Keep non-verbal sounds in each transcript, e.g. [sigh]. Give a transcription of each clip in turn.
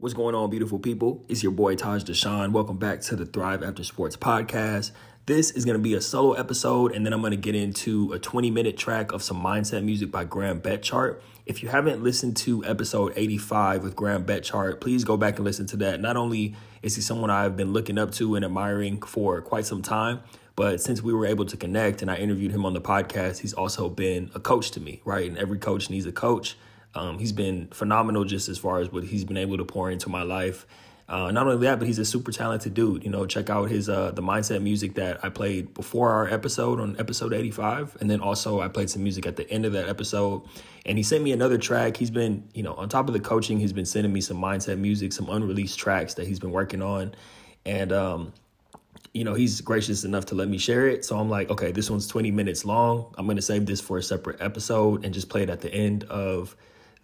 What's going on, beautiful people? It's your boy Taj Dashaun. Welcome back to the Thrive After Sports podcast. This is going to be a solo episode, and then I'm going to get into a 20 minute track of some mindset music by Graham Betchart. If you haven't listened to episode 85 with Graham Betchart, please go back and listen to that. Not only is he someone I've been looking up to and admiring for quite some time, but since we were able to connect and I interviewed him on the podcast, he's also been a coach to me, right? And every coach needs a coach. Um, he's been phenomenal just as far as what he's been able to pour into my life. Uh, not only that, but he's a super talented dude. You know, check out his uh, the mindset music that I played before our episode on episode 85, and then also I played some music at the end of that episode. And he sent me another track. He's been, you know, on top of the coaching, he's been sending me some mindset music, some unreleased tracks that he's been working on, and um, you know, he's gracious enough to let me share it. So I'm like, okay, this one's 20 minutes long. I'm gonna save this for a separate episode and just play it at the end of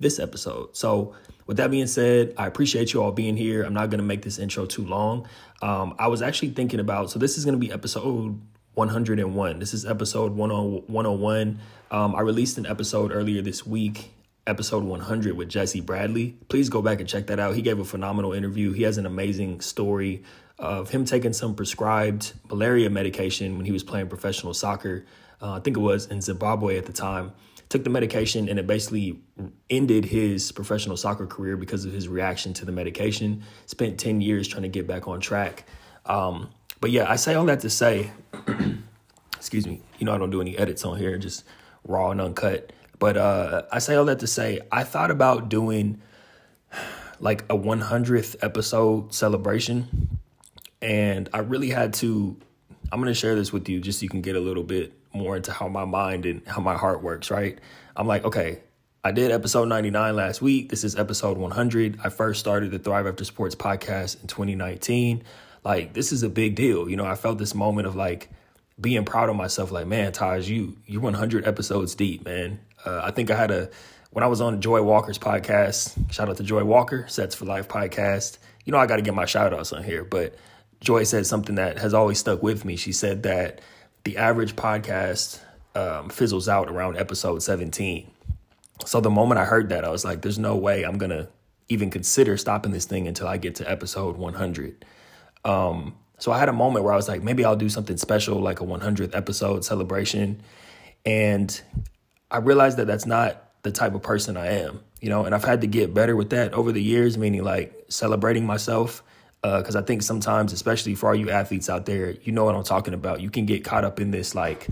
this episode. So, with that being said, I appreciate you all being here. I'm not going to make this intro too long. Um, I was actually thinking about, so this is going to be episode 101. This is episode 101. Um, I released an episode earlier this week, episode 100 with Jesse Bradley. Please go back and check that out. He gave a phenomenal interview. He has an amazing story of him taking some prescribed malaria medication when he was playing professional soccer. Uh, I think it was in Zimbabwe at the time took the medication and it basically ended his professional soccer career because of his reaction to the medication. Spent 10 years trying to get back on track. Um, but yeah, I say all that to say, [clears throat] excuse me, you know, I don't do any edits on here, just raw and uncut. But uh, I say all that to say, I thought about doing [sighs] like a 100th episode celebration. And I really had to, I'm going to share this with you just so you can get a little bit more into how my mind and how my heart works, right? I'm like, okay, I did episode 99 last week. This is episode 100. I first started the Thrive After Sports podcast in 2019. Like, this is a big deal. You know, I felt this moment of like being proud of myself. Like, man, Taj, you you 100 episodes deep, man. Uh, I think I had a when I was on Joy Walker's podcast. Shout out to Joy Walker, Sets for Life podcast. You know, I got to get my shout outs on here, but Joy said something that has always stuck with me. She said that the average podcast um, fizzles out around episode 17. So the moment I heard that, I was like, there's no way I'm going to even consider stopping this thing until I get to episode 100. Um, so I had a moment where I was like, maybe I'll do something special, like a 100th episode celebration. And I realized that that's not the type of person I am, you know, and I've had to get better with that over the years, meaning like celebrating myself because uh, I think sometimes, especially for all you athletes out there, you know what I'm talking about. You can get caught up in this like,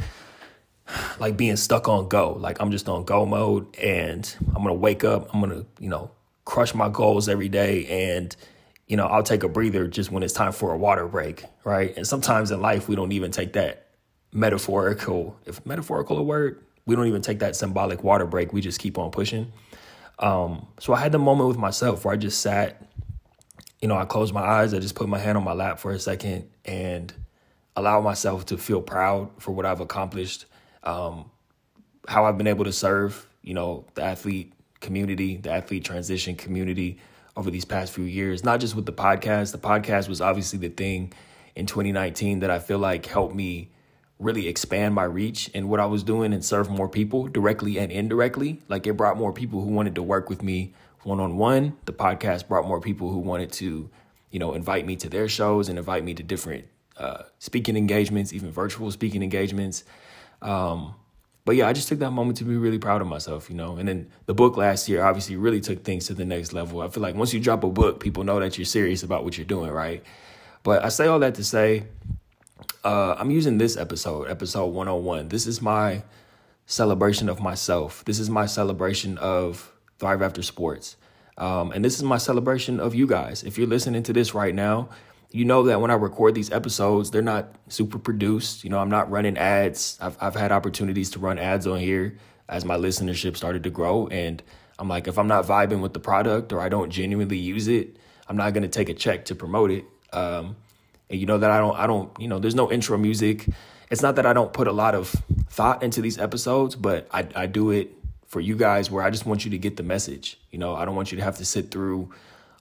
[sighs] like being stuck on go. Like I'm just on go mode, and I'm gonna wake up. I'm gonna you know crush my goals every day, and you know I'll take a breather just when it's time for a water break, right? And sometimes in life we don't even take that metaphorical, if metaphorical a word, we don't even take that symbolic water break. We just keep on pushing. Um, so I had the moment with myself where I just sat you know, I close my eyes, I just put my hand on my lap for a second and allow myself to feel proud for what I've accomplished, um, how I've been able to serve, you know, the athlete community, the athlete transition community over these past few years, not just with the podcast. The podcast was obviously the thing in 2019 that I feel like helped me really expand my reach and what I was doing and serve more people directly and indirectly. Like it brought more people who wanted to work with me one on one. The podcast brought more people who wanted to, you know, invite me to their shows and invite me to different uh, speaking engagements, even virtual speaking engagements. Um, but yeah, I just took that moment to be really proud of myself, you know. And then the book last year obviously really took things to the next level. I feel like once you drop a book, people know that you're serious about what you're doing, right? But I say all that to say, uh, I'm using this episode, episode 101. This is my celebration of myself. This is my celebration of Thrive After Sports. Um, and this is my celebration of you guys. If you're listening to this right now, you know that when I record these episodes, they're not super produced. You know, I'm not running ads. I've, I've had opportunities to run ads on here as my listenership started to grow. And I'm like, if I'm not vibing with the product or I don't genuinely use it, I'm not going to take a check to promote it. Um, and you know that I don't, I don't, you know, there's no intro music. It's not that I don't put a lot of thought into these episodes, but I, I do it for you guys where I just want you to get the message. You know, I don't want you to have to sit through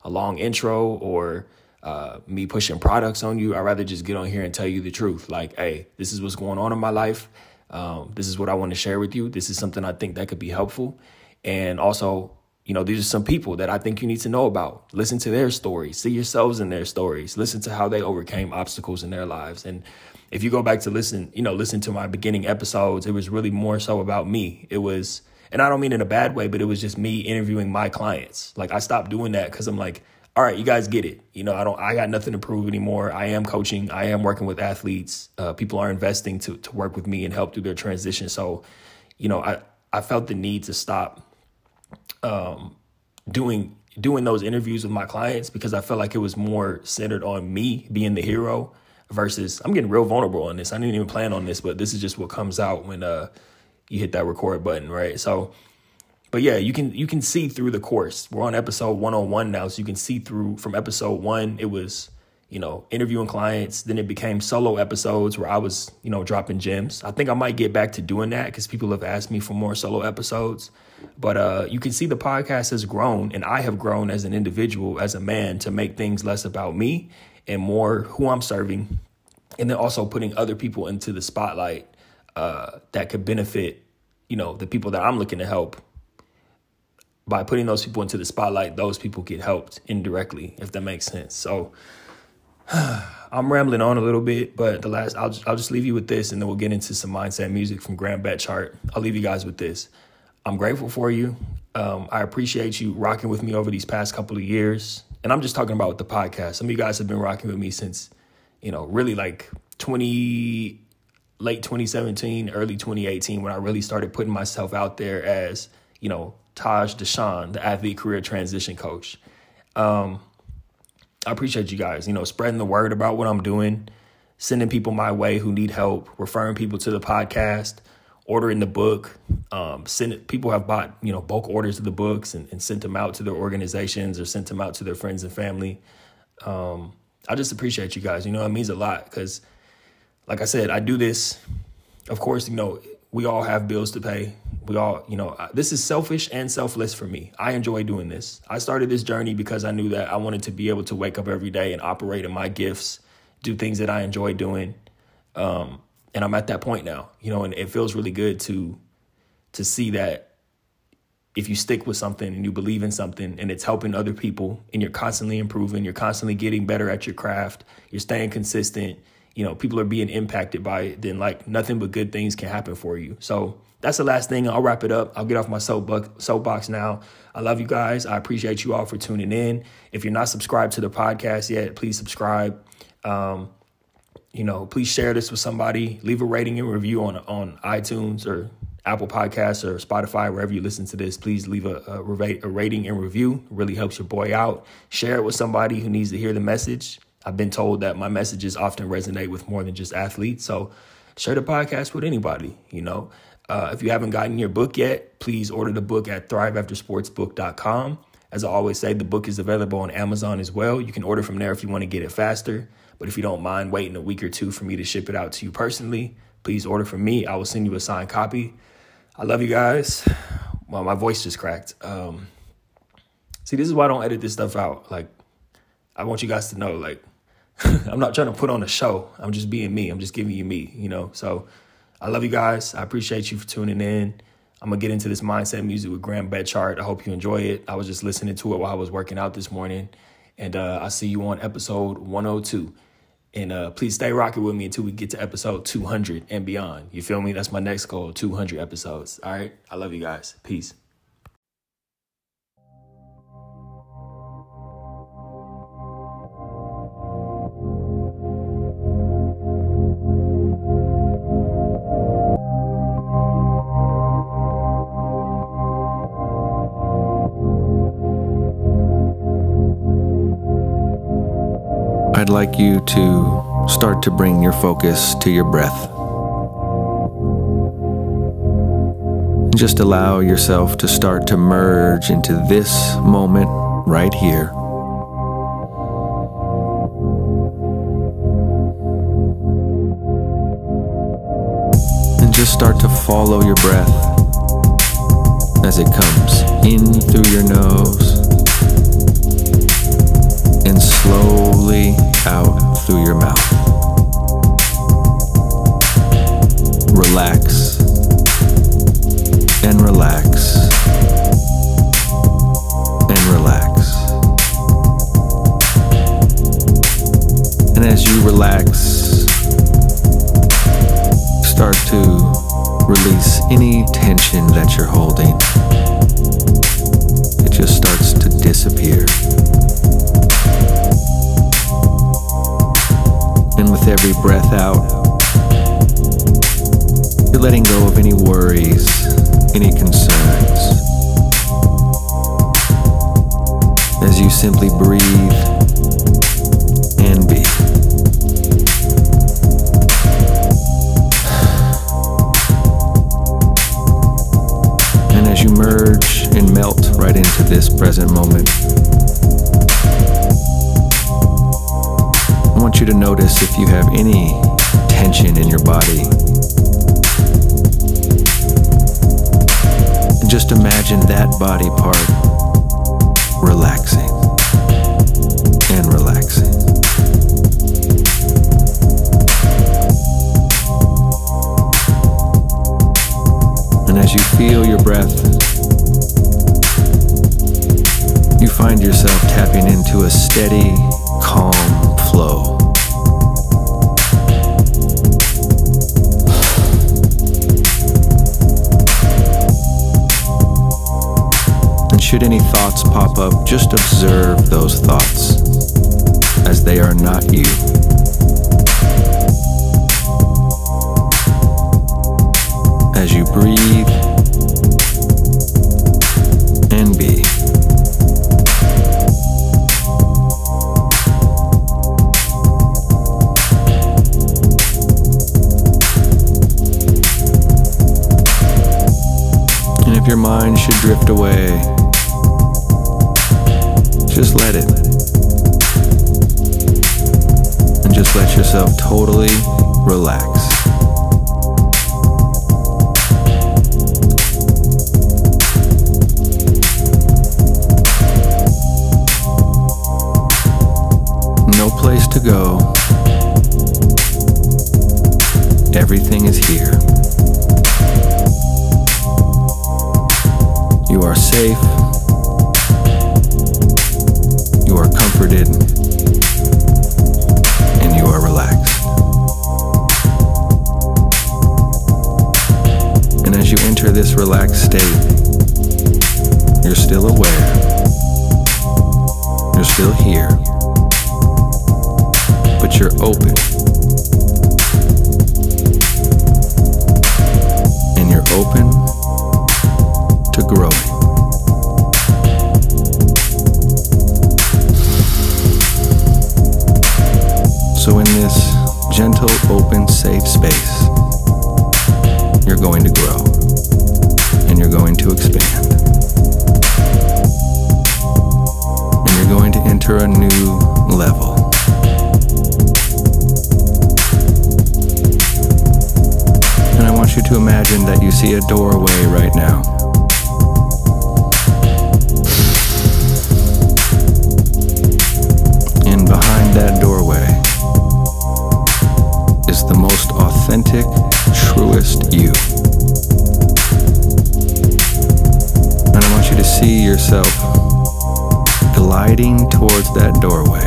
a long intro or uh, me pushing products on you. I'd rather just get on here and tell you the truth. Like, hey, this is what's going on in my life. Um, this is what I want to share with you. This is something I think that could be helpful. And also, you know, these are some people that I think you need to know about. Listen to their stories, see yourselves in their stories, listen to how they overcame obstacles in their lives. And if you go back to listen, you know, listen to my beginning episodes, it was really more so about me. It was, and I don't mean in a bad way, but it was just me interviewing my clients. Like I stopped doing that because I'm like, all right, you guys get it. You know, I don't, I got nothing to prove anymore. I am coaching. I am working with athletes. Uh, people are investing to to work with me and help through their transition. So, you know, I I felt the need to stop um, doing doing those interviews with my clients because I felt like it was more centered on me being the hero versus I'm getting real vulnerable on this. I didn't even plan on this, but this is just what comes out when uh, you hit that record button, right? So, but yeah, you can you can see through the course. We're on episode 101 now, so you can see through from episode 1 it was you know, interviewing clients. Then it became solo episodes where I was, you know, dropping gems. I think I might get back to doing that because people have asked me for more solo episodes. But uh, you can see the podcast has grown, and I have grown as an individual, as a man, to make things less about me and more who I'm serving, and then also putting other people into the spotlight uh, that could benefit, you know, the people that I'm looking to help. By putting those people into the spotlight, those people get helped indirectly, if that makes sense. So [sighs] I'm rambling on a little bit, but the last I'll just, I'll just leave you with this, and then we'll get into some mindset music from Grand Graham Betchart. I'll leave you guys with this. I'm grateful for you. Um, I appreciate you rocking with me over these past couple of years, and I'm just talking about with the podcast. Some of you guys have been rocking with me since, you know, really like 20 late 2017, early 2018 when I really started putting myself out there as you know Taj Dashaun, the athlete career transition coach. Um, I appreciate you guys, you know, spreading the word about what I'm doing, sending people my way who need help, referring people to the podcast, ordering the book. Um, send people have bought, you know, bulk orders of the books and, and sent them out to their organizations or sent them out to their friends and family. Um, I just appreciate you guys. You know, it means a lot because, like I said, I do this. Of course, you know, we all have bills to pay. We all, you know, this is selfish and selfless for me. I enjoy doing this. I started this journey because I knew that I wanted to be able to wake up every day and operate in my gifts, do things that I enjoy doing. Um, and I'm at that point now, you know, and it feels really good to to see that if you stick with something and you believe in something and it's helping other people and you're constantly improving, you're constantly getting better at your craft, you're staying consistent, you know, people are being impacted by it, then like nothing but good things can happen for you. So that's the last thing. I'll wrap it up. I'll get off my soapbox soapbox now. I love you guys. I appreciate you all for tuning in. If you're not subscribed to the podcast yet, please subscribe. Um, you know, please share this with somebody. Leave a rating and review on on iTunes or Apple Podcasts or Spotify, wherever you listen to this. Please leave a, a, a rating and review. It really helps your boy out. Share it with somebody who needs to hear the message. I've been told that my messages often resonate with more than just athletes. So share the podcast with anybody, you know. Uh, if you haven't gotten your book yet, please order the book at thriveaftersportsbook.com. As I always say, the book is available on Amazon as well. You can order from there if you want to get it faster. But if you don't mind waiting a week or two for me to ship it out to you personally, please order from me. I will send you a signed copy. I love you guys. Well, my voice just cracked. Um, see, this is why I don't edit this stuff out. Like, I want you guys to know, like, [laughs] I'm not trying to put on a show. I'm just being me. I'm just giving you me, you know? So I love you guys. I appreciate you for tuning in. I'm gonna get into this mindset music with Graham Betchart. I hope you enjoy it. I was just listening to it while I was working out this morning. And uh, I'll see you on episode 102. And uh, please stay rocking with me until we get to episode 200 and beyond. You feel me? That's my next goal 200 episodes. All right. I love you guys. Peace. I'd like you to start to bring your focus to your breath. Just allow yourself to start to merge into this moment right here. And just start to follow your breath as it comes in through your nose and slowly out through your mouth. Relax and relax and relax. And as you relax, start to release any tension that you're holding. It just starts to disappear. Every breath out, you're letting go of any worries, any concerns. As you simply breathe and be. And as you merge and melt right into this present moment, want you to notice if you have any tension in your body. And just imagine that body part relaxing and relaxing. And as you feel your breath, you find yourself tapping into a steady, calm flow. Should any thoughts pop up, just observe those thoughts as they are not you. As you breathe and be. And if your mind should drift away, just let it. And just let yourself totally relax. No place to go. Everything is here. Safe space, you're going to grow and you're going to expand. And you're going to enter a new level. And I want you to imagine that you see a doorway right now. Authentic, truest you. And I want you to see yourself gliding towards that doorway,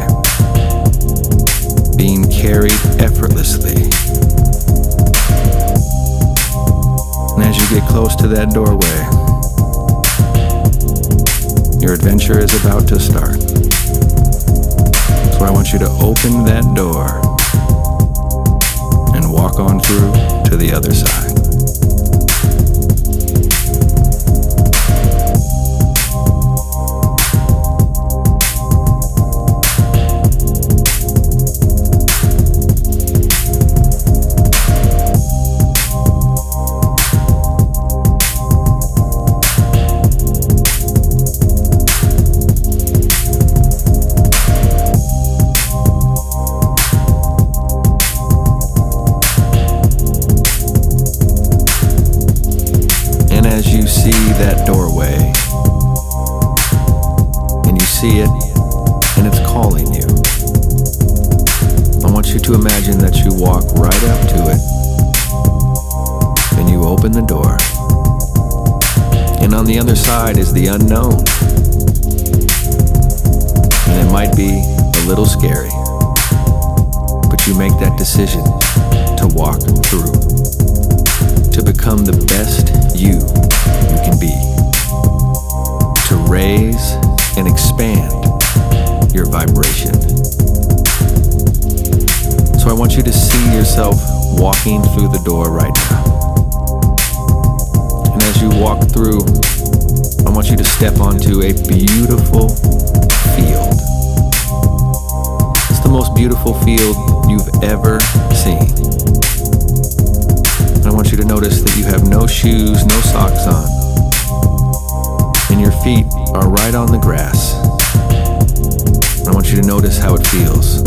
being carried effortlessly. And as you get close to that doorway, your adventure is about to start. So I want you to open that door walk on through to the other side. The unknown. And it might be a little scary. But you make that decision to walk through, to become the best you you can be, to raise and expand your vibration. So I want you to see yourself walking through the door right now. And as you walk through, I want you to step onto a beautiful field. It's the most beautiful field you've ever seen. I want you to notice that you have no shoes, no socks on, and your feet are right on the grass. I want you to notice how it feels.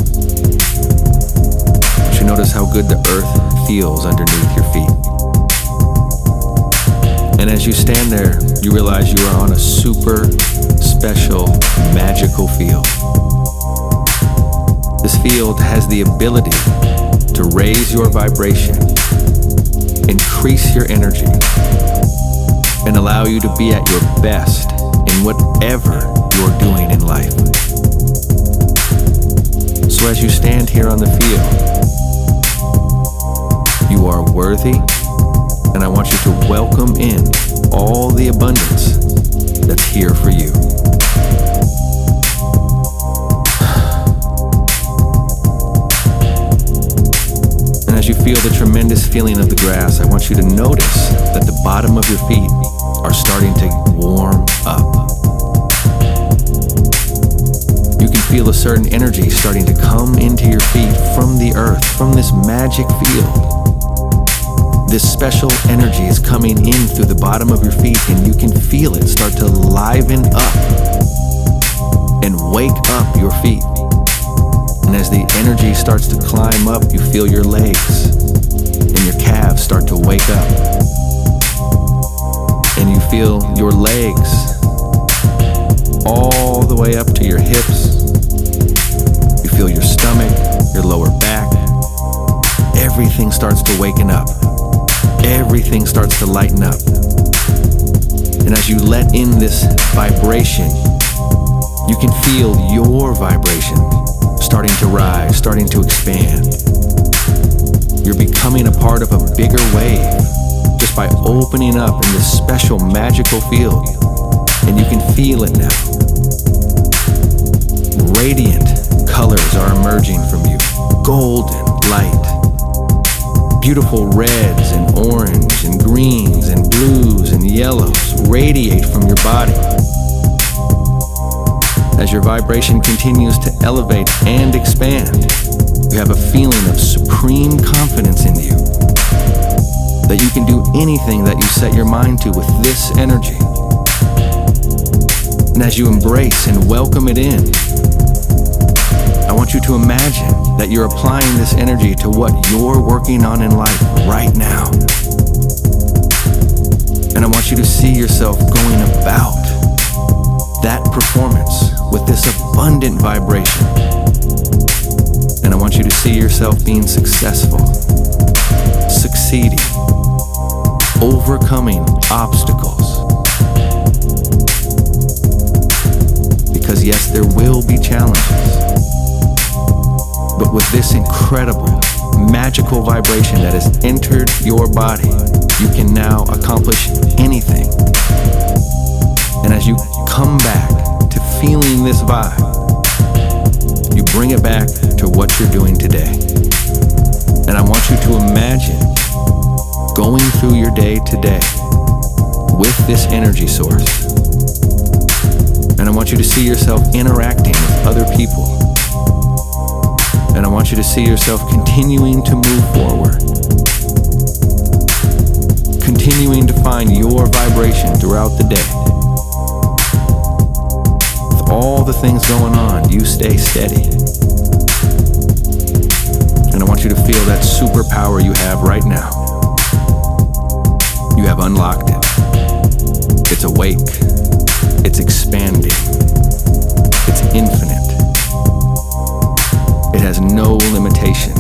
I want you to notice how good the earth feels underneath your feet. And as you stand there, you realize you are on a super special, magical field. This field has the ability to raise your vibration, increase your energy, and allow you to be at your best in whatever you're doing in life. So as you stand here on the field, you are worthy, and I want you to welcome in all the abundance that's here for you. And as you feel the tremendous feeling of the grass, I want you to notice that the bottom of your feet are starting to warm up. You can feel a certain energy starting to come into your feet from the earth, from this magic field. This special energy is coming in through the bottom of your feet, and you can feel it start to liven up and wake up your feet. And as the energy starts to climb up, you feel your legs and your calves start to wake up. And you feel your legs all the way up to your hips. You feel your stomach, your lower back. Everything starts to waken up. Everything starts to lighten up. And as you let in this vibration, you can feel your vibration starting to rise, starting to expand. You're becoming a part of a bigger wave just by opening up in this special magical field. And you can feel it now. Radiant colors are emerging from you, golden light. Beautiful reds and orange and greens and blues and yellows radiate from your body. As your vibration continues to elevate and expand, you have a feeling of supreme confidence in you. That you can do anything that you set your mind to with this energy. And as you embrace and welcome it in, I want you to imagine that you're applying this energy to what you're working on in life right now. And I want you to see yourself going about that performance with this abundant vibration. And I want you to see yourself being successful, succeeding, overcoming obstacles. Because, yes, there will be challenges. With this incredible, magical vibration that has entered your body, you can now accomplish anything. And as you come back to feeling this vibe, you bring it back to what you're doing today. And I want you to imagine going through your day today with this energy source. And I want you to see yourself interacting with other people. And I want you to see yourself continuing to move forward. Continuing to find your vibration throughout the day. With all the things going on, you stay steady. And I want you to feel that superpower you have right now. You have unlocked it. It's awake. It's expanding. It's infinite. It has no limitation.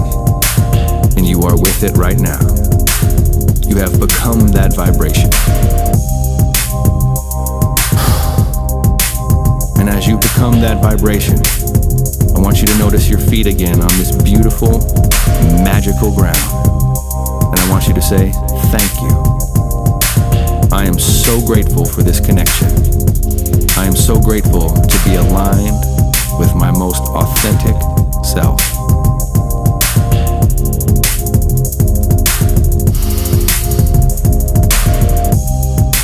And you are with it right now. You have become that vibration. And as you become that vibration, I want you to notice your feet again on this beautiful magical ground. And I want you to say, thank you. I am so grateful for this connection. I am so grateful to be aligned with my most authentic self.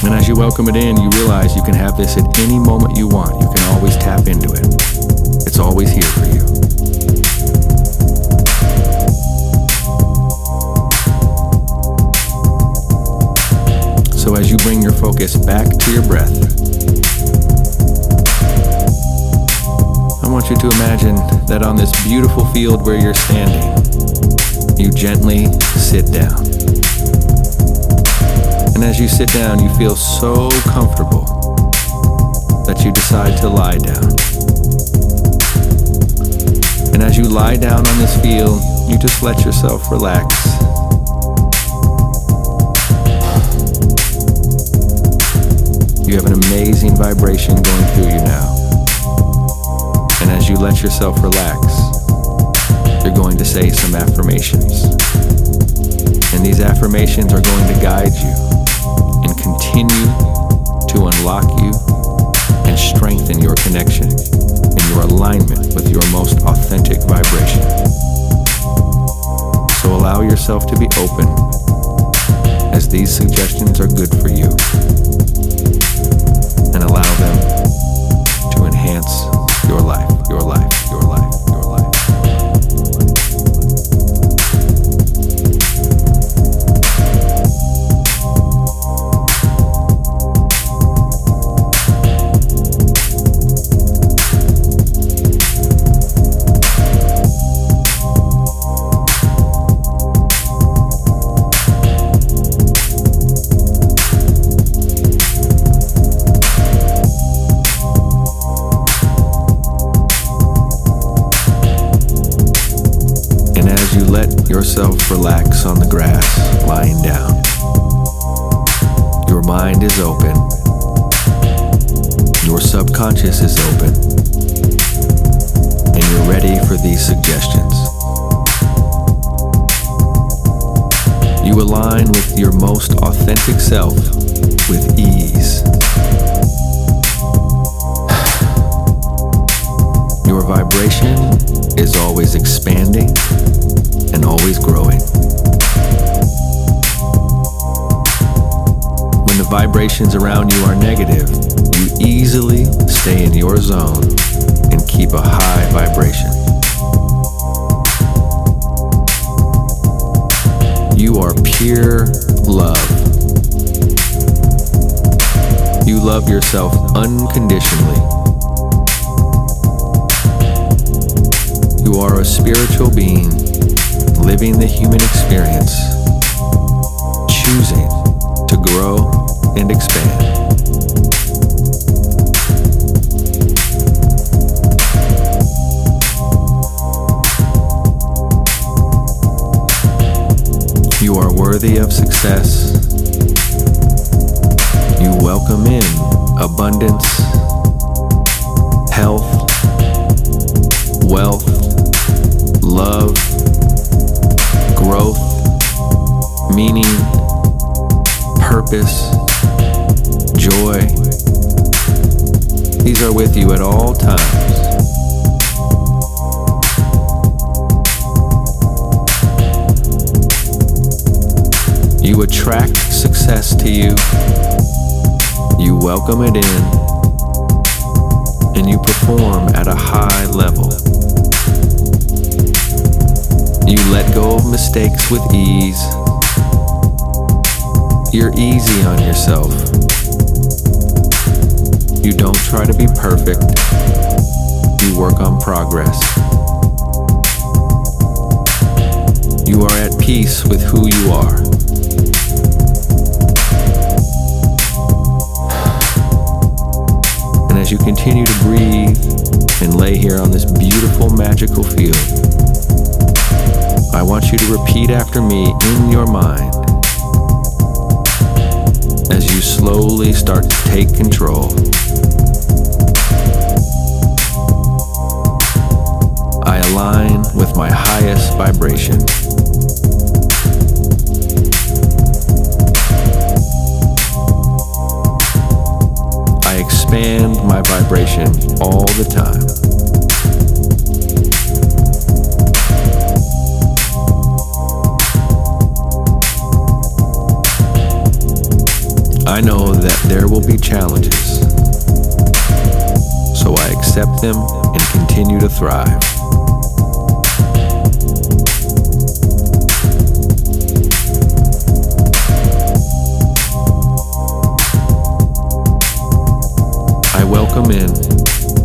And as you welcome it in, you realize you can have this at any moment you want. You can always tap into it. It's always here for you. So as you bring your focus back to your breath, want you to imagine that on this beautiful field where you're standing, you gently sit down. And as you sit down, you feel so comfortable that you decide to lie down. And as you lie down on this field, you just let yourself relax. You have an amazing vibration going through you now. And as you let yourself relax, you're going to say some affirmations. And these affirmations are going to guide you and continue to unlock you and strengthen your connection and your alignment with your most authentic vibration. So allow yourself to be open as these suggestions are good for you and allow them to enhance your life, your life, relax on the grass, lying down, your mind is open, your subconscious is open, and you're ready for these suggestions. You align with your most authentic self with ease. [sighs] Your vibration is always expanding and always growing. When the vibrations around you are negative, you easily stay in your zone and keep a high vibration. You are pure love. You love yourself unconditionally. You are a spiritual being living the human experience, choosing to grow and expand. You are worthy of success. You welcome in abundance, health, meaning, purpose, joy. These are with you at all times. You attract success to you. You welcome it in. And you perform at a high level. You let go of mistakes with ease. You're easy on yourself. You don't try to be perfect. You work on progress. You are at peace with who you are. And as you continue to breathe and lay here on this beautiful, magical field, I want you to repeat after me in your mind as you slowly start to take control. I align with my highest vibration. I expand my vibration all the time. And continue to thrive. I welcome in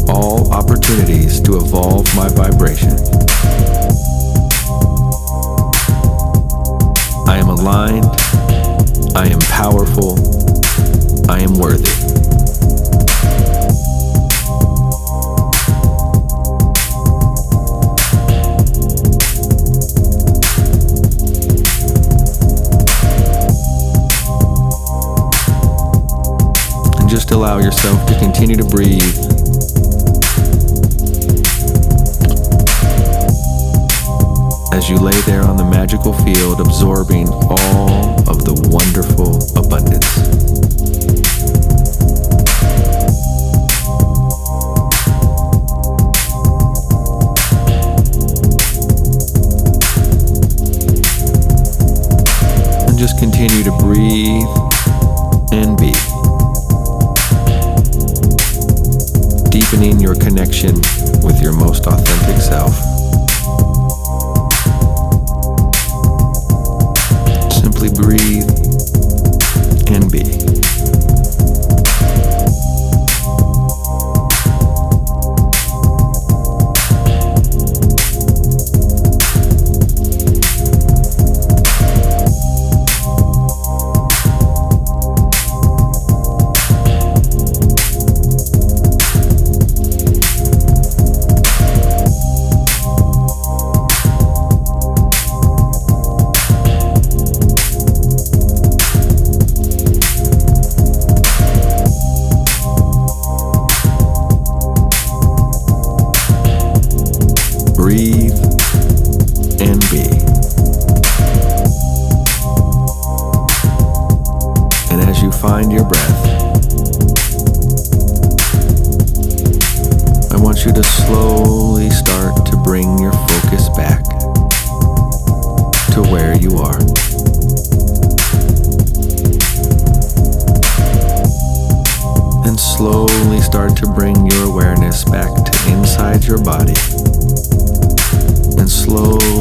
all opportunities to evolve my vibration. Just allow yourself to continue to breathe. As you lay there on the magical field, absorbing all of the wonderful abundance. And just continue to breathe and be. Deepening your connection with your most authentic self. Simply breathe and be.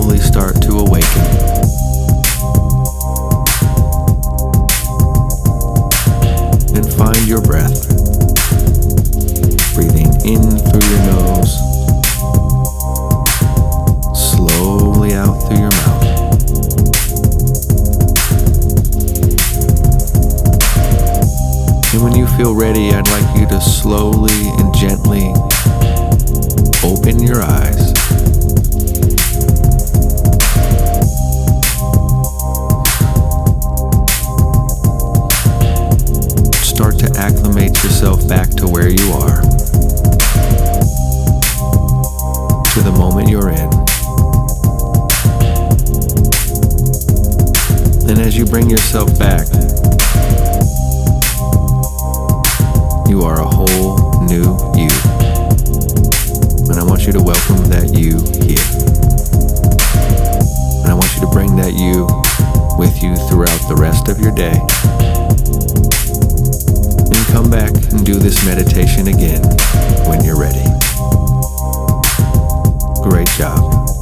Slowly start to awaken. You to welcome that you here. And I want you to bring that you with you throughout the rest of your day and come back and do this meditation again when you're ready. Great job.